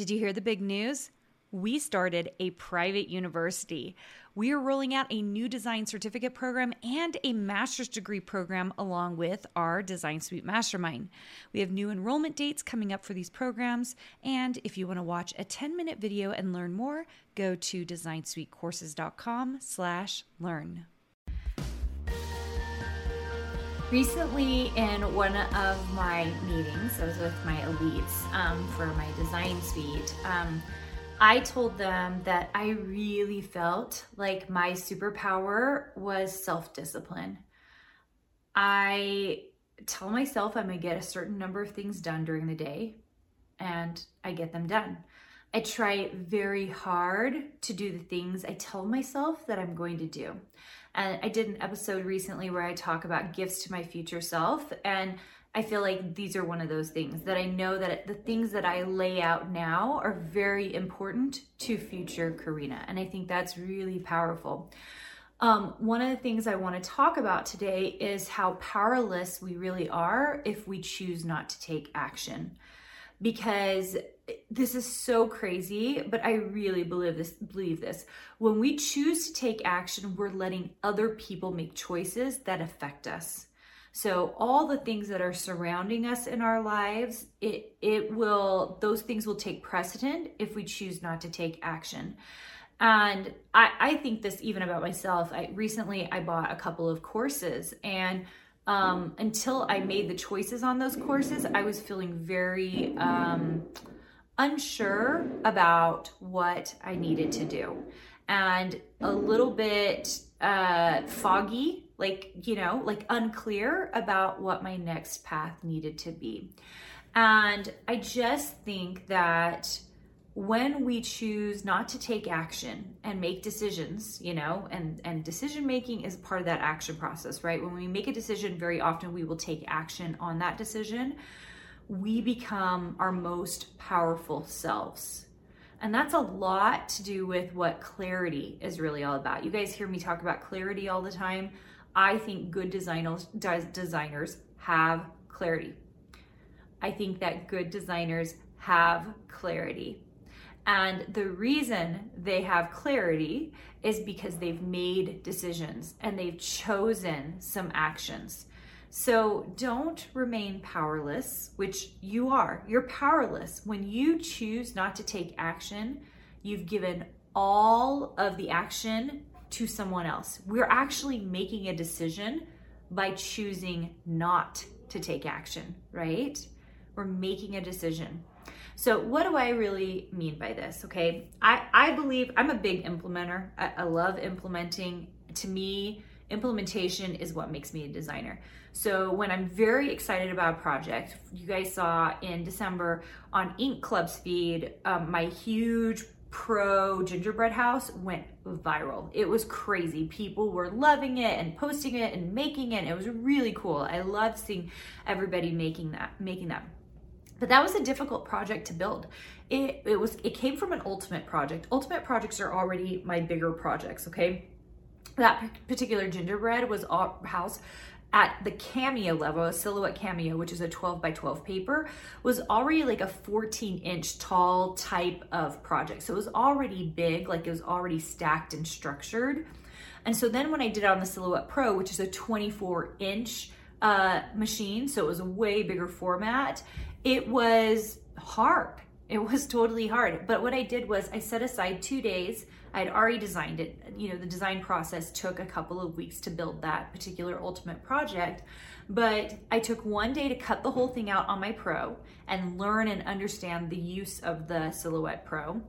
Did you hear the big news? We started a private university. We are rolling out a new design certificate program and a master's degree program along with our Design Suite Mastermind. We have new enrollment dates coming up for these programs. And if you want to watch a 10 minute video and learn more, go to designsuitecourses.com slash learn. Recently, in one of my meetings, I was with my elites um, for my design suite. Um, I told them that I really felt like my superpower was self discipline. I tell myself I'm gonna get a certain number of things done during the day, and I get them done. I try very hard to do the things I tell myself that I'm going to do. And I did an episode recently where I talk about gifts to my future self. And I feel like these are one of those things that I know that the things that I lay out now are very important to future Karina. And I think that's really powerful. Um, one of the things I want to talk about today is how powerless we really are if we choose not to take action. Because this is so crazy, but I really believe this believe this. When we choose to take action, we're letting other people make choices that affect us. So all the things that are surrounding us in our lives, it it will those things will take precedent if we choose not to take action. And I, I think this even about myself. I recently I bought a couple of courses and um, until I made the choices on those courses, I was feeling very um, unsure about what I needed to do and a little bit uh, foggy, like, you know, like unclear about what my next path needed to be. And I just think that when we choose not to take action and make decisions, you know, and and decision making is part of that action process, right? When we make a decision, very often we will take action on that decision we become our most powerful selves. And that's a lot to do with what clarity is really all about. You guys hear me talk about clarity all the time. I think good designers designers have clarity. I think that good designers have clarity. And the reason they have clarity is because they've made decisions and they've chosen some actions. So don't remain powerless, which you are. You're powerless. When you choose not to take action, you've given all of the action to someone else. We're actually making a decision by choosing not to take action, right? We're making a decision. So, what do I really mean by this? Okay, I, I believe I'm a big implementer. I, I love implementing. To me, implementation is what makes me a designer. So when I'm very excited about a project, you guys saw in December on Ink Club's feed, um, my huge pro gingerbread house went viral. It was crazy. People were loving it and posting it and making it. It was really cool. I loved seeing everybody making that, making that. But that was a difficult project to build. It, it was it came from an ultimate project. Ultimate projects are already my bigger projects, okay? That particular gingerbread was house at the cameo level, a silhouette cameo, which is a 12 by 12 paper, was already like a 14 inch tall type of project. So it was already big, like it was already stacked and structured. And so then when I did it on the Silhouette Pro, which is a 24 inch uh, machine, so it was a way bigger format, it was hard. It was totally hard. But what I did was I set aside two days I had already designed it. You know, the design process took a couple of weeks to build that particular ultimate project. But I took one day to cut the whole thing out on my Pro and learn and understand the use of the Silhouette Pro.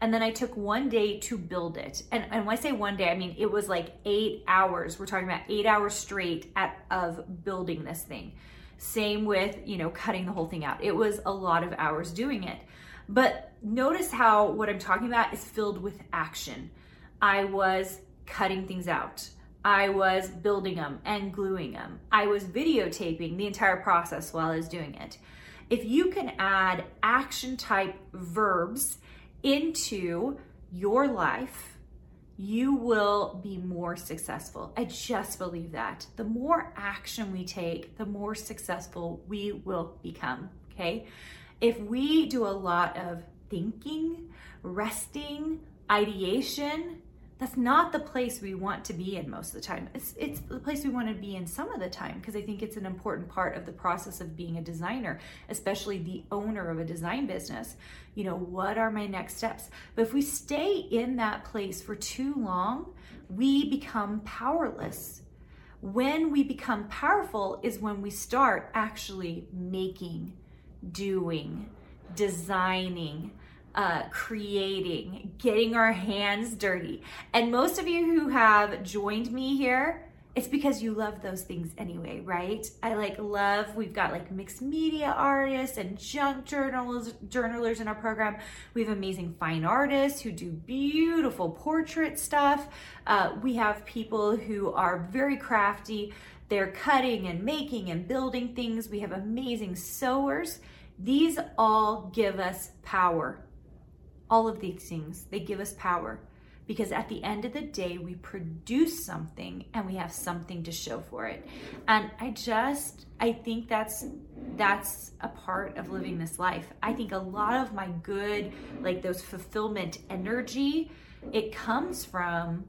And then I took one day to build it. And, and when I say one day, I mean it was like eight hours. We're talking about eight hours straight at, of building this thing. Same with, you know, cutting the whole thing out. It was a lot of hours doing it. But notice how what I'm talking about is filled with action. I was cutting things out. I was building them and gluing them. I was videotaping the entire process while I was doing it. If you can add action type verbs into your life, you will be more successful. I just believe that. The more action we take, the more successful we will become. Okay if we do a lot of thinking, resting, ideation, that's not the place we want to be in most of the time. It's it's the place we want to be in some of the time because I think it's an important part of the process of being a designer, especially the owner of a design business. You know, what are my next steps? But if we stay in that place for too long, we become powerless. When we become powerful is when we start actually making, doing, designing, uh, creating, getting our hands dirty. And most of you who have joined me here, it's because you love those things anyway, right? I like love, we've got like mixed media artists and junk journals, journalers in our program. We have amazing fine artists who do beautiful portrait stuff. Uh, we have people who are very crafty. They're cutting and making and building things. We have amazing sewers. These all give us power all of these things, they give us power because at the end of the day, we produce something and we have something to show for it. And I just, I think that's that's a part of living this life. I think a lot of my good, like those fulfillment energy, it comes from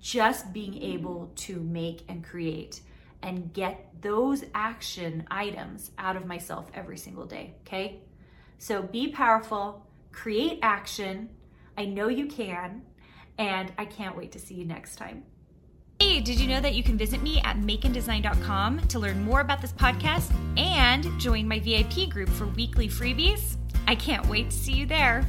just being able to make and create and get those action items out of myself every single day. Okay. So be powerful, create action. I know you can, and I can't wait to see you next time. Hey, did you know that you can visit me at makeanddesign.com to learn more about this podcast and join my VIP group for weekly freebies? I can't wait to see you there.